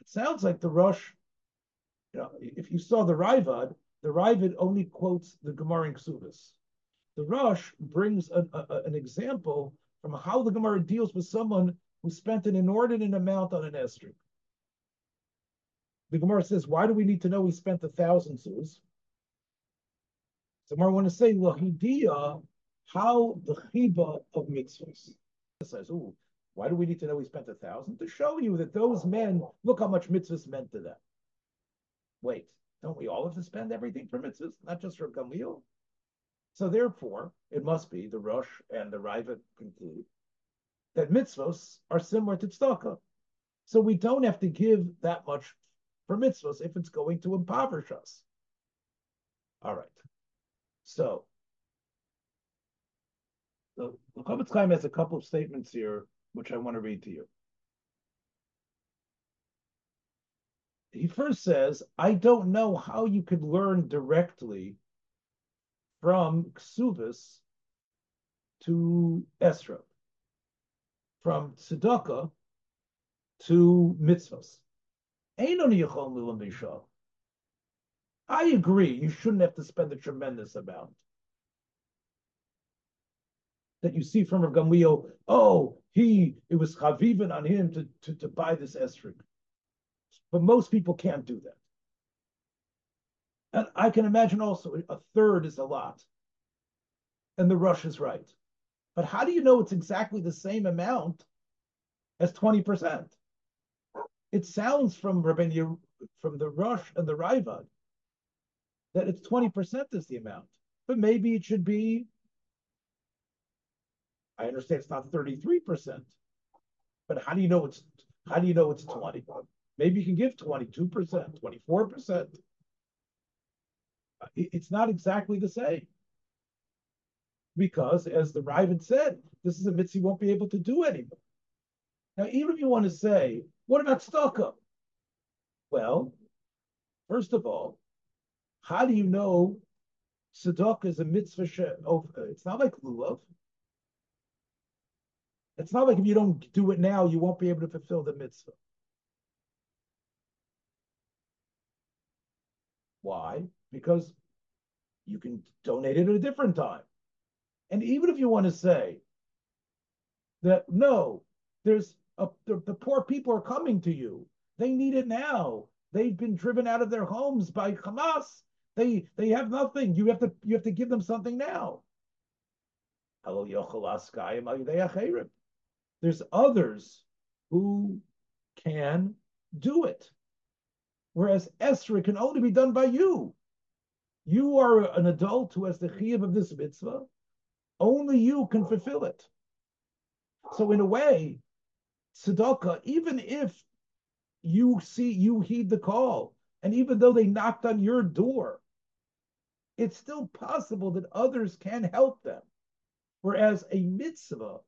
It sounds like the Rosh, you know, if you saw the Raivad, the Raivad only quotes the Gemara in Ksubis. The Rosh brings a, a, an example from how the Gemara deals with someone who spent an inordinate amount on an estrig. The Gemara says, why do we need to know he spent a thousand sus? So I want to say, Lahidia, how the chiba of mitzvahs. Says, oh, why do we need to know he spent a thousand? To show you that those men, look how much mitzvahs meant to them. Wait, don't we all have to spend everything for mitzvahs, not just for Gamliel? So therefore, it must be the Rosh and the Raiva conclude that mitzvahs are similar to tzedakah. So we don't have to give that much for mitzvahs if it's going to impoverish us. All right. So, the Chofetz Chaim has a couple of statements here, which I want to read to you. He first says, I don't know how you could learn directly from Ksubis to Esra, from Tzedakah to mitzvahs. I agree, you shouldn't have to spend a tremendous amount. That you see from Rav Gamliel, oh, he, it was chavivin on him to, to, to buy this esrig. But most people can't do that. And I can imagine also a third is a lot. And the Rosh is right. But how do you know it's exactly the same amount as 20%? It sounds from Rabbeinu, from the Rosh and the Raivad that it's 20% is the amount. But maybe it should be, I understand it's not 33%. But how do you know it's how do you know it's 20? Maybe you can give 22%, 24%. It's not exactly the same. Because, as the Ravid said, this is a mitzvah you won't be able to do anymore. Now, even if you want to say, what about tzedakah? Well, First of all, how do you know tzedakah is a mitzvah? Of, it's not like lulav. It's not like if you don't do it now, you won't be able to fulfill the mitzvah. Why? Because you can donate it at a different time. And even if you want to say that no, there's a, the, the poor people are coming to you. They need it now. They've been driven out of their homes by Hamas. They they have nothing. You have to you have to give them something now. There's others who can do it. Whereas Esra can only be done by you. You are an adult who has the chiyuv of this mitzvah. Only you can fulfill it. So in a way, tzedakah, even if you see you heed the call, and even though they knocked on your door, it's still possible that others can help them. Whereas a mitzvah,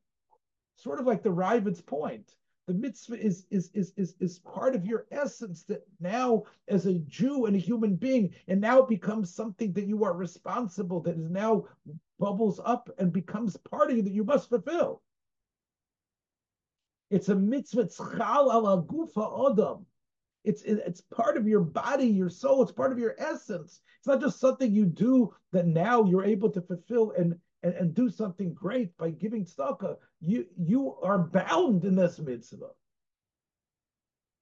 sort of like the Ravid's point, the mitzvah is, is, is, is, is part of your essence that now, as a Jew and a human being, and now becomes something that you are responsible, that is now bubbles up and becomes part of you that you must fulfill. It's a mitzvah, tzchal. It's, it's part of your body, your soul. It's part of your essence. It's not just something you do that now you're able to fulfill and, and, and do something great by giving tzedakah, you you are bound in this mitzvah.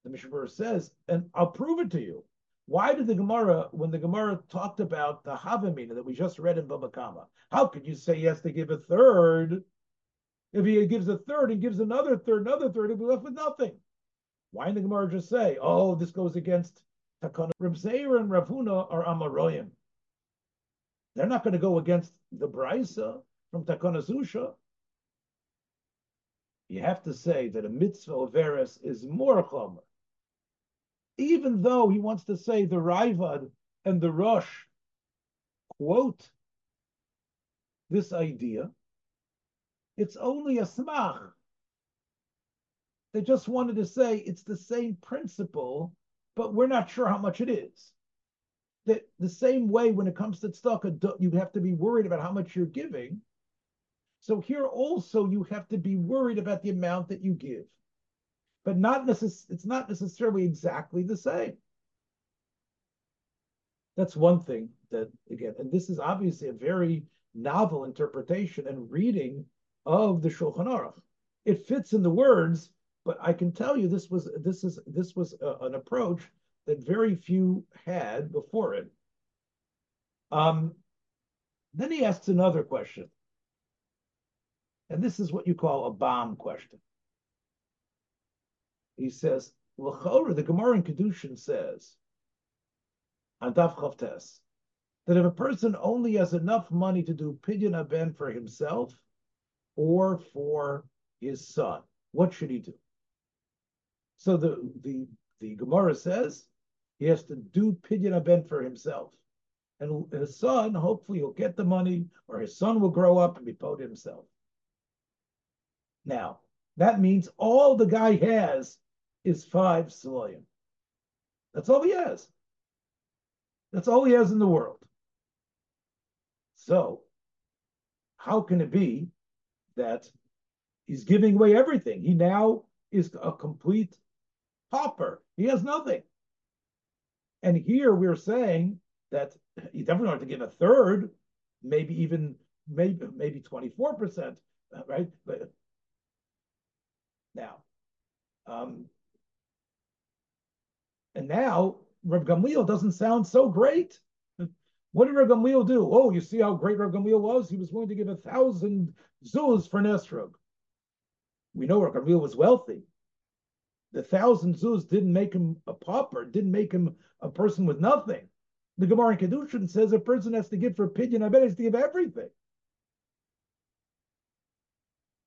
The Mishnah says, and I'll prove it to you. Why did the Gemara, when the Gemara talked about the Havamina that we just read in Baba Kama, how could you say has to give a third? If he gives a third and gives another third, another third, he'll be left with nothing. Why did the Gemara just say, oh, this goes against Takana? Zeira and Rav Huna are Amaroyim. They're not going to go against the Brisa from Takanas Usha. You have to say that a mitzvah of Eres is more chomer. Even though he wants to say the Raivad and the Rosh quote this idea, it's only a smach. They just wanted to say it's the same principle, but we're not sure how much it is that the same way when it comes to tzedakah, you have to be worried about how much you're giving. So here also you have to be worried about the amount that you give, but not necess- It's not necessarily exactly the same. That's one thing that again, and this is obviously a very novel interpretation and reading of the Shulchan Aruch. It fits in the words, but I can tell you this was this is this was a, an approach that very few had before it. Um, then he asks another question. And this is what you call a bomb question. He says, the Gemara in Kedushin says, on Daf Chavtes, that if a person only has enough money to do pidyon aben for himself or for his son, what should he do? So the the the Gemara says he has to do pidyon aben for himself. And his son, hopefully, he'll get the money, or his son will grow up and be paid himself. Now, that means all the guy has is five saloyim. That's all he has. That's all he has in the world. So, how can it be that he's giving away everything? He now is a complete pauper. He has nothing. And here we're saying that you definitely have to give a third, maybe even maybe maybe 24%, right? But now, um, and now Reb Gamliel doesn't sound so great. What did Reb Gamliel do? Oh, you see how great Reb Gamliel was? He was willing to give a thousand zuz for Nesrog. We know Reb Gamliel was wealthy the thousand zuz didn't make him a pauper, didn't make him a person with nothing. The Gemara in Kedushin says a person has to give for pidyon, I bet he has to give everything.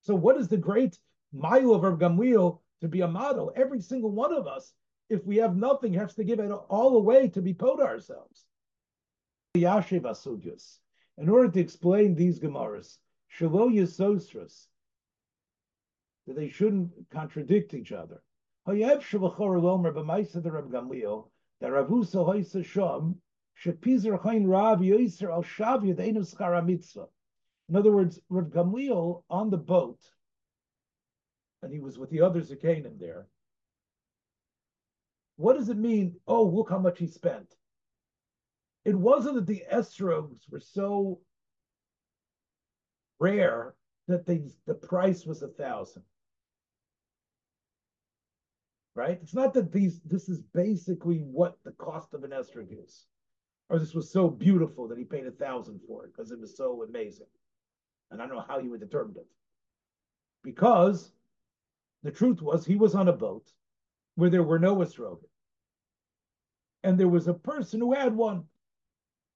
So what is the great mile of Rav Gamliel to be a model? Every single one of us, if we have nothing, has to give it all away to be pot ourselves. The Yashiv In order to explain these Gemaras, Shalo Yisosras, that they shouldn't contradict each other. Hoyev Shavachor Lomer b'Maisa the Reb Gamliel that Ravusa Hoisa Sham Shapizer Chain Rav Yoiser Al Shavia Deinu Schara Mitzvah. In other words, Rav Gamliel on the boat, and he was with the other Zakanim there. What does it mean? Oh, look how much he spent. It wasn't that the estrogs were so rare that they, the price was a thousand right? It's not that these this is basically what the cost of an estrog is, or this was so beautiful that he paid a thousand for it because it was so amazing. And I don't know how you would determine it, because the truth was he was on a boat where there were no estrog, and there was a person who had one,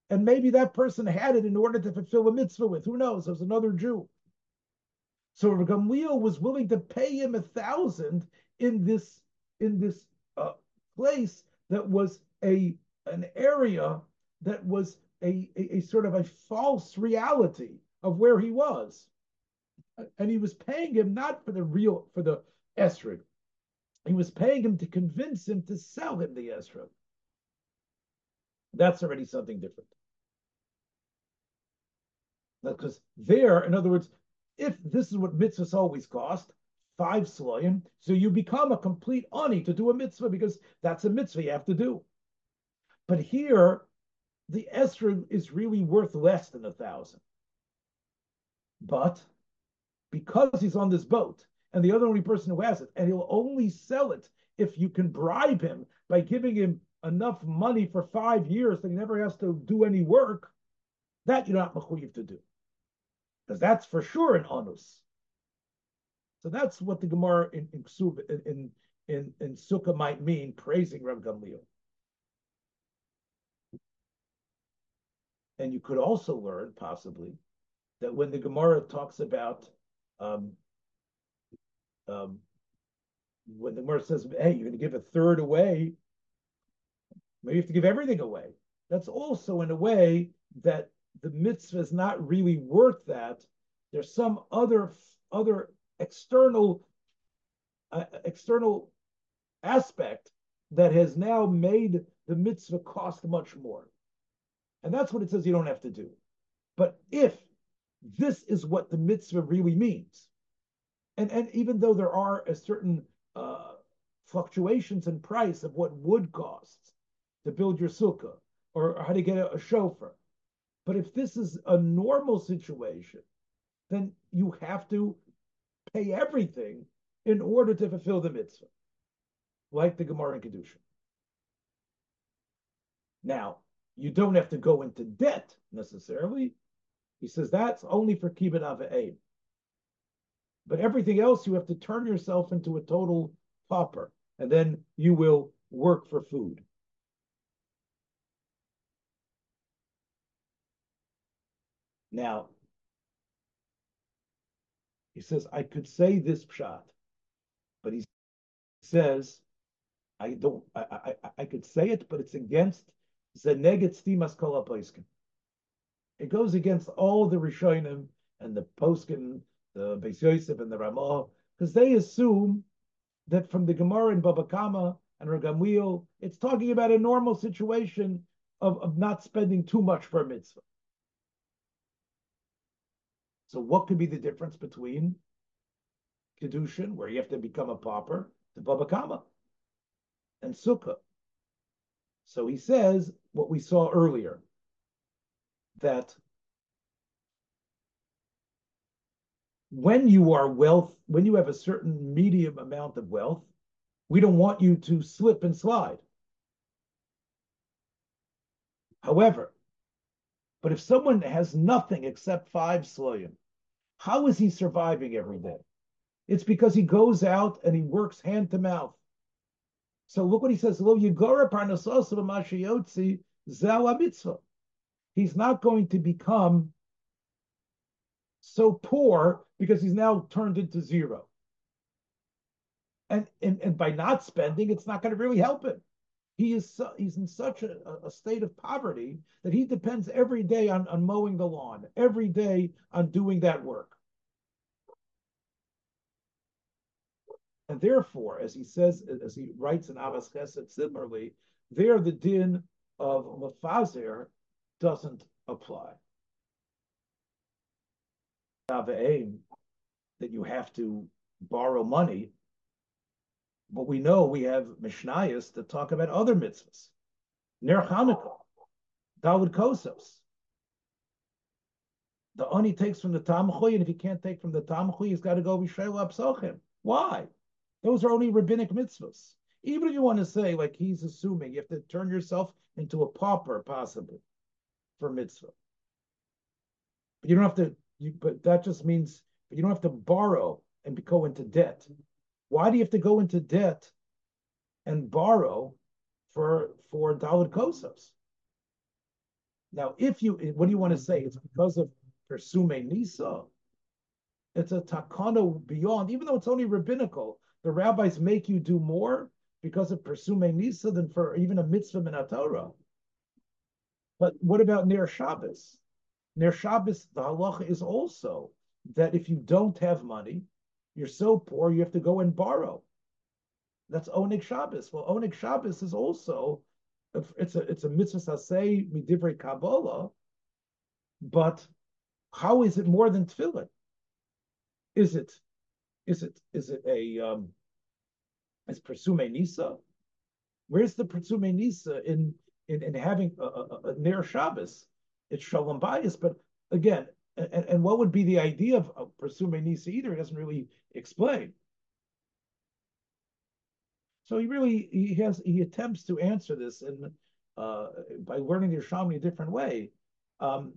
and maybe that person had it in order to fulfill a mitzvah with. Who knows? It was another Jew. So Gamliel was willing to pay him a thousand in this in this uh, place that was a an area that was a, a, a, sort of a false reality of where he was. And he was paying him not for the real, for the esrog. He was paying him to convince him to sell him the esrog. That's already something different. Because there, in other words, if this is what mitzvahs always cost, five sloyim, so you become a complete ani to do a mitzvah because that's a mitzvah you have to do. But here, the esrog is really worth less than a thousand. But because he's on this boat and the other only person who has it, and he'll only sell it if you can bribe him by giving him enough money for five years that he never has to do any work, that you're not mechuyev to do. Because that's for sure an onus. So that's what the Gemara in in in in, in Sukkah might mean, praising Rav Gamliel. And you could also learn, possibly, that when the Gemara talks about um, um, when the Gemara says, "Hey, you're going to give a third away," maybe you have to give everything away. That's also in a way that the mitzvah is not really worth that. There's some other other external uh, external aspect that has now made the mitzvah cost much more. And that's what it says you don't have to do. But if this is what the mitzvah really means, and, and even though there are a certain uh, fluctuations in price of what wood costs to build your sukkah or, how to get a, a shofar, but if this is a normal situation, then you have to pay everything in order to fulfill the mitzvah, like the Gemara in Kedusha. Now, you don't have to go into debt necessarily. He says that's only for kibbud ava'im. But everything else, you have to turn yourself into a total pauper, and then you will work for food. Now, he says, I could say this pshat, but he says, I don't, I, I, I could say it, but it's against Zeneget Stimas Kol It goes against all the Rishonim and the Poskim, the Beis Yosef and the Ramah, because they assume that from the Gemara in Baba Kama and Ragamwil, it's talking about a normal situation of, of not spending too much for a mitzvah. So what could be the difference between Kedushin, where you have to become a pauper, to Baba Kama and Sukkah? So he says what we saw earlier, that when you are wealth, when you have a certain medium amount of wealth, we don't want you to slip and slide. However, but if someone has nothing except five sloyim, how is he surviving every day? It's because he goes out and he works hand to mouth. So look what he says. He's not going to become so poor because he's now turned into zero. And, and, and by not spending, it's not going to really help him. He is he's in such a, a state of poverty that he depends every day on, on mowing the lawn, every day on doing that work. And therefore, as he says, as he writes in Ahavas Chesed similarly, there the din of Mafazer doesn't apply. That you have to borrow money, but we know we have Mishnayos that talk about other mitzvahs. Ner Chanukah, Daled Kosos. The oni takes from the Tamachui, and if he can't take from the Tamachui, he's got to go Bishayla Absochim. Why? Those are only rabbinic mitzvahs. Even if you want to say, like he's assuming, you have to turn yourself into a pauper, possibly, for mitzvah. But you don't have to. You, but that just means but you don't have to borrow and go into debt. Why do you have to go into debt and borrow for for Daled Kosos? Now, if you, what do you want to say? It's because of Persume Nisa. It's a takano beyond, even though it's only rabbinical. The rabbis make you do more because of Persume Nisa than for even a mitzvah in a Torah. But what about Ner Shabbos? Ner Shabbos, the halacha is also that if you don't have money, you're so poor you have to go and borrow. That's Onig Shabbos. Well, Onig Shabbos is also it's a it's a mitzvah saseh midivrei Kabbalah, but how is it more than tefillin? Is it is it is it a um is Persume Nisa? Where's the Persume Nisa in in, in having a, a, a near Shabbos? It's shalom bias, but again, and, and what would be the idea of, of pursuing Nisa either? He doesn't really explain. So he really he has he attempts to answer this and uh, by learning the Yerushalmi a different way. Um,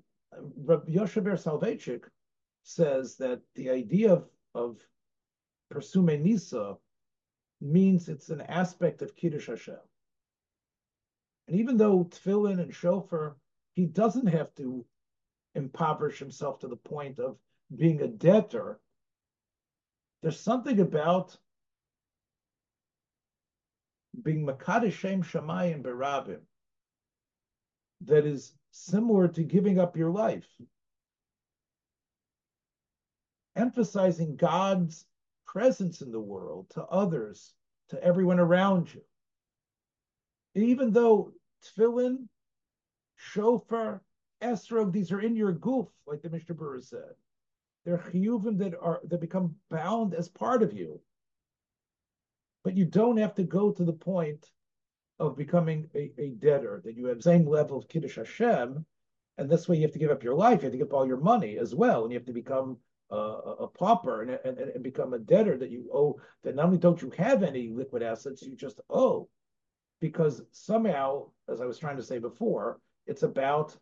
Rabbi Yoshe Ber Soloveitchik says that the idea of, of Persume Nisa means it's an aspect of Kiddush Hashem. And even though Tefillin and Shofar, he doesn't have to impoverish himself to the point of being a debtor. There's something about being Makadishem Shamayim Berabim that is similar to giving up your life. Emphasizing God's presence in the world to others, to everyone around you. Even though tefillin, shofar, esrog, these are in your goof, like the Mishnah Berurah said. They're chiyuvim that are that become bound as part of you. But you don't have to go to the point of becoming a, a debtor, that you have the same level of Kiddush Hashem, and this way you have to give up your life, you have to give up all your money as well, and you have to become a, a pauper and, and, and become a debtor that you owe, that not only don't you have any liquid assets, you just owe. Because somehow, as I was trying to say before, it's about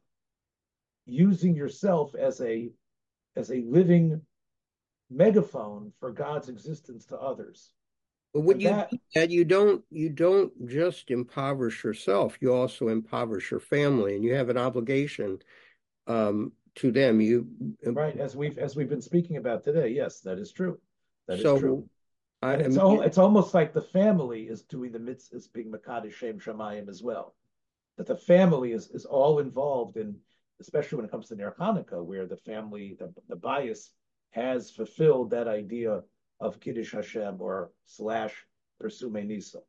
using yourself as a as a living megaphone for God's existence to others. But when you that, that, you don't you don't just impoverish yourself. You also impoverish your family, and you have an obligation um, to them. You right as we've as we've been speaking about today. Yes, that is true. That so, is true. I, it's, al- it's almost like the family is doing the mitzvah, is being Makadish Shem Shemayim as well. That the family is, is all involved in especially when it comes to Ner Hanukkah, where the family, the, the bias has fulfilled that idea of Kiddush Hashem or slash Persume Nisa.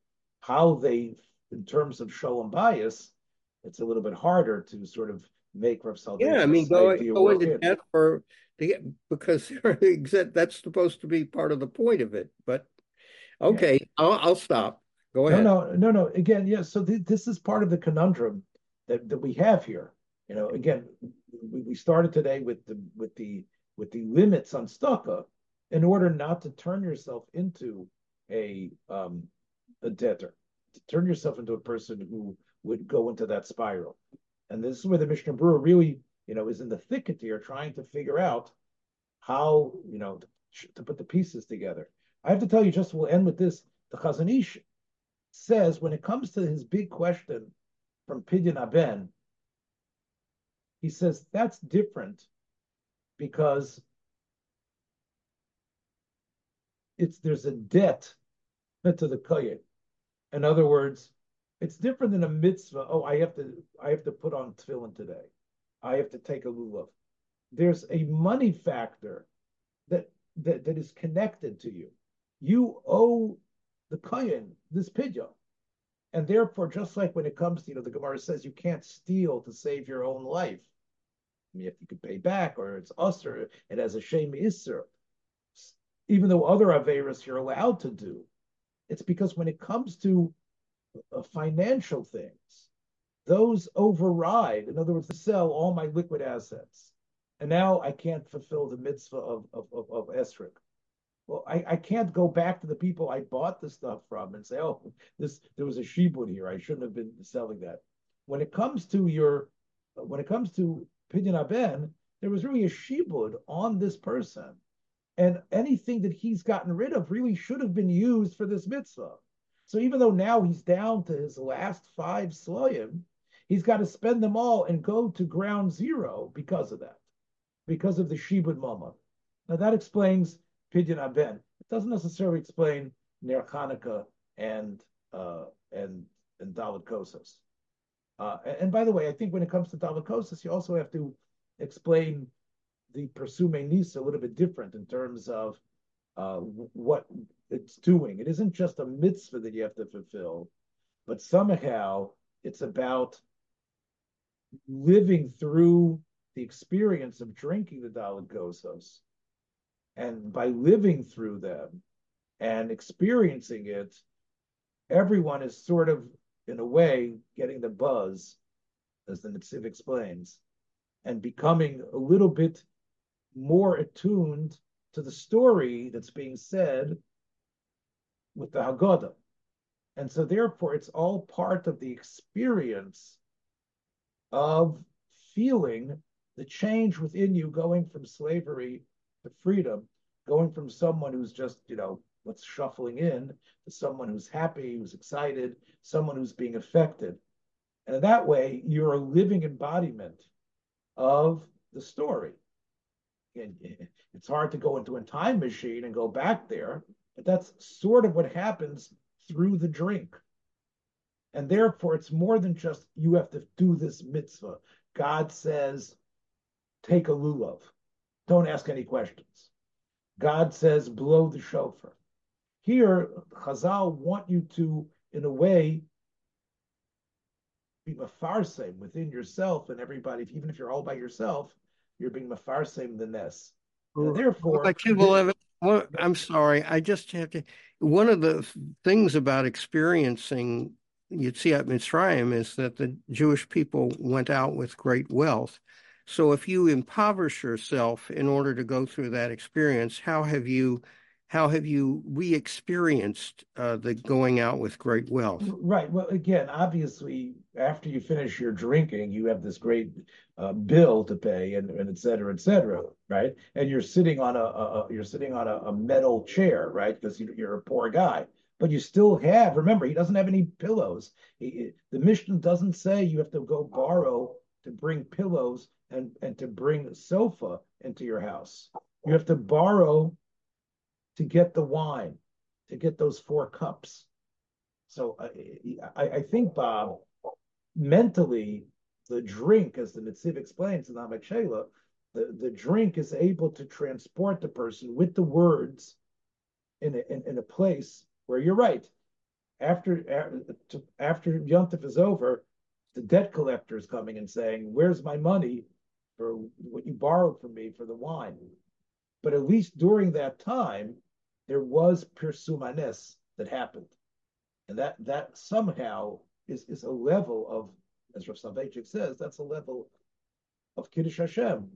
How they, in terms of Shalom bias, it's a little bit harder to sort of make Rav. Yeah, I mean, go, go into debt for the, because that's supposed to be part of the point of it. But okay, yeah. I'll, I'll, stop. Go ahead. No, no, no, no. Again, yeah. So th- this is part of the conundrum that, that we have here. You know, again, we, we started today with the with the with the limits on staka in order not to turn yourself into a um, a debtor, to turn yourself into a person who would go into that spiral. And this is where the Mishnah Berurah really, you know, is in the thicket here, trying to figure out how, you know, to, to put the pieces together. I have to tell you, just we'll end with this. The Chazon Ish says when it comes to his big question from Pidyon Aben, he says that's different because it's there's a debt to the kohen. In other words, it's different than a mitzvah. Oh, I have to I have to put on tefillin today. I have to take a lulav. There's a money factor that that, that is connected to you. You owe the kohen this pidyon. And therefore, just like when it comes to, you know, the Gemara says you can't steal to save your own life. If you could pay back, or it's us, or it has a shame isser. Even though other averas you're allowed to do, it's because when it comes to uh, financial things, those override. In other words, to sell all my liquid assets, and now I can't fulfill the mitzvah of of of, of esrog well, I, I can't go back to the people I bought the stuff from and say, oh, this there was a shibud here. I shouldn't have been selling that. When it comes to your, when it comes to Pidyon Aben, there was really a shibud on this person. And anything that he's gotten rid of really should have been used for this mitzvah. So even though now he's down to his last five sloyim, he's got to spend them all and go to ground zero because of that, because of the shibud mama. Now that explains Pidyon Aben. It doesn't necessarily explain Ner Hanukkah and uh, and and Daled Kosos. Uh, and, by the way, I think when it comes to Dalit you also have to explain the Persume Nisa a little bit different in terms of uh, what it's doing. It isn't just a mitzvah that you have to fulfill, but somehow it's about living through the experience of drinking the Dalit and by living through them and experiencing it, everyone is sort of, in a way, getting the buzz, as the Netziv explains, and becoming a little bit more attuned to the story that's being said with the Haggadah. And so, therefore, it's all part of the experience of feeling the change within you going from slavery to freedom, going from someone who's just, you know, what's shuffling in to someone who's happy, who's excited, someone who's being affected. And in that way, you're a living embodiment of the story. And it's hard to go into a time machine and go back there, but that's sort of what happens through the drink. And therefore, it's more than just you have to do this mitzvah. God says, take a lulav. Don't ask any questions. God says, blow the shofar. Here, Chazal want you to, in a way, be mafarsem within yourself and everybody. Even if you're all by yourself, you're being mafarsem the ness. And therefore, well, I'm sorry. I just have to. One of the things about experiencing Yetziat Mitzrayim is that the Jewish people went out with great wealth. So if you impoverish yourself in order to go through that experience, how have you how have you re-experienced uh, the going out with great wealth? Right. Well, again, obviously, after you finish your drinking, you have this great uh, bill to pay, and, and et cetera, et cetera, right? And you're sitting on a, a you're sitting on a, a metal chair, right? Because you, are a poor guy, but you still have. Remember, he doesn't have any pillows. He, the Mishnah doesn't say you have to go borrow to bring pillows and, and to bring a sofa into your house. You have to borrow to get the wine, to get those four cups. So I, I, think, Bob, mentally, the drink, as the Netziv explains in Amek Shela, the, the drink is able to transport the person with the words in a, in, in a place where you're right. After after Yontif is over, the debt collector is coming and saying, "Where's my money for what you borrowed from me for the wine?" But at least during that time, there was persumanes that happened, and that that somehow is is a level of, as Rav Soloveitchik says, that's a level of kiddush Hashem.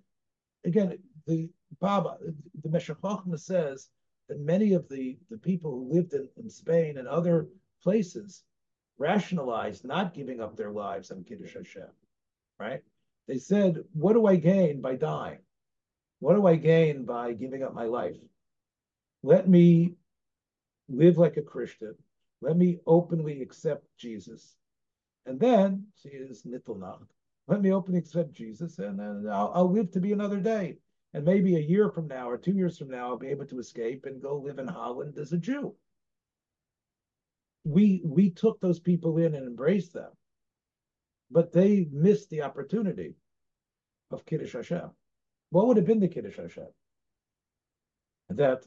Again, the Baba, the Meshech says that many of the the people who lived in, in Spain and other places rationalized not giving up their lives on Kiddush Hashem, right? They said, What do I gain by dying? What do I gain by giving up my life? Let me live like a Christian. Let me openly accept Jesus. And then, see, is Nittelnacht. Let me openly accept Jesus, and then I'll, I'll live to be another day. And maybe a year from now or two years from now, I'll be able to escape and go live in Holland as a Jew we we took those people in and embraced them, but they missed the opportunity of Kiddush Hashem. What would have been the Kiddush Hashem? That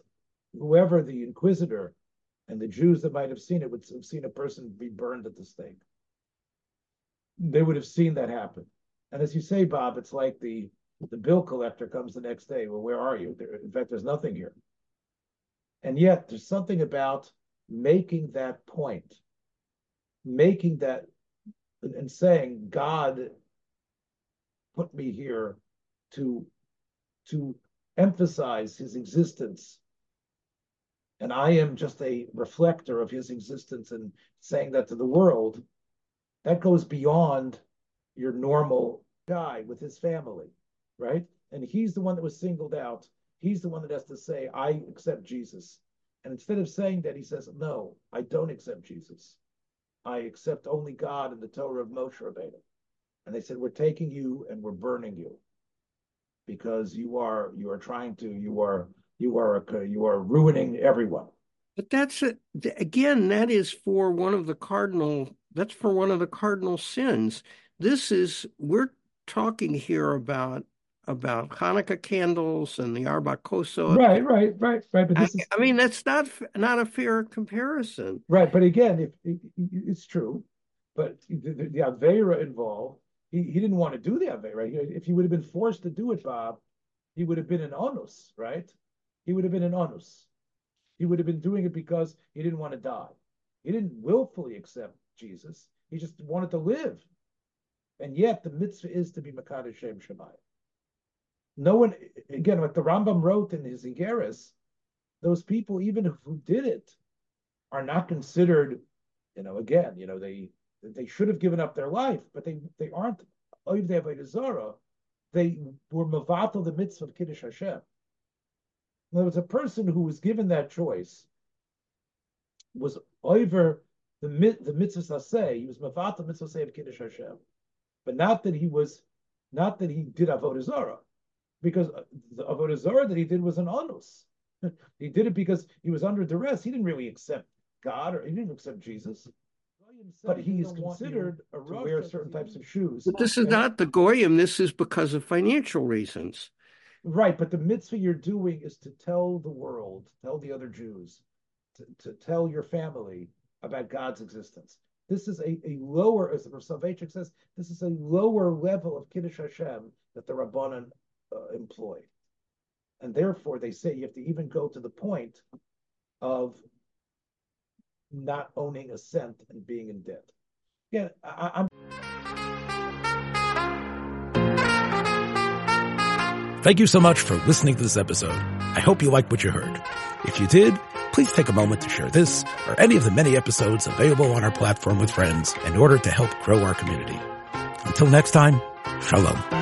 whoever the inquisitor And the Jews that might have seen it would have seen a person be burned at the stake. They would have seen that happen. And as you say, Bob, it's like the the bill collector comes the next day. Well, where are you? There, in fact, there's nothing here. And yet, there's something about making that point, making that, and saying, God put me here to to emphasize his existence and I am just a reflector of his existence and saying that to the world, that goes beyond your normal guy with his family, right? And he's the one that was singled out. He's the one that has to say, I accept Jesus. And instead of saying that, he says, No, I don't accept Jesus. I accept only God and the Torah of Moshe Rabbeinu. And they said, We're taking you and we're burning you because you are you are trying to you are you are uh, you are ruining everyone. But that's it again. That is for one of the cardinal. That's for one of the cardinal sins. This is we're talking here about about Hanukkah candles and the Arba Koso. Right, right, right, right. But this I, is, I mean, that's not not a fair comparison. Right, but again, if it, it's true, but the, the, the Avera involved, he, he didn't want to do the Avera. If he would have been forced to do it, Bob, he would have been an onus, right? he would have been an onus. He would have been doing it because he didn't want to die. He didn't willfully accept Jesus. He just wanted to live. And yet the mitzvah is to be Makadash Shem Shemayim. No one, again, what the Rambam wrote in his Igeris, those people, even who did it, are not considered, you know, again, you know, they they should have given up their life, but they they aren't. If they Zara, were mavatal the mitzvah of Kiddush Hashem. Other words, a person who was given that choice was over the the mitzvah he was mafata mitzvah say of kiddush Hashem, but not that he was, not that he did avodah zarah, because uh, the avodah zarah that he did was an onus. he did it because he was under duress. He didn't really accept God or he didn't accept Jesus. But he's considered to wear certain types of shoes. But this is not the goyim. This is because of financial reasons. Right, but the mitzvah you're doing is to tell the world, tell the other Jews, to, to tell your family about God's existence. This is a, a lower, as the Soloveitchik says, this is a lower level of Kiddush Hashem that the Rabbanan uh, employ. And therefore, they say you have to even go to the point of not owning a cent and being in debt. Yeah, I, I'm. Thank you so much for listening to this episode. I hope you liked what you heard. If you did, please take a moment to share this or any of the many episodes available on our platform with friends in order to help grow our community. Until next time, shalom.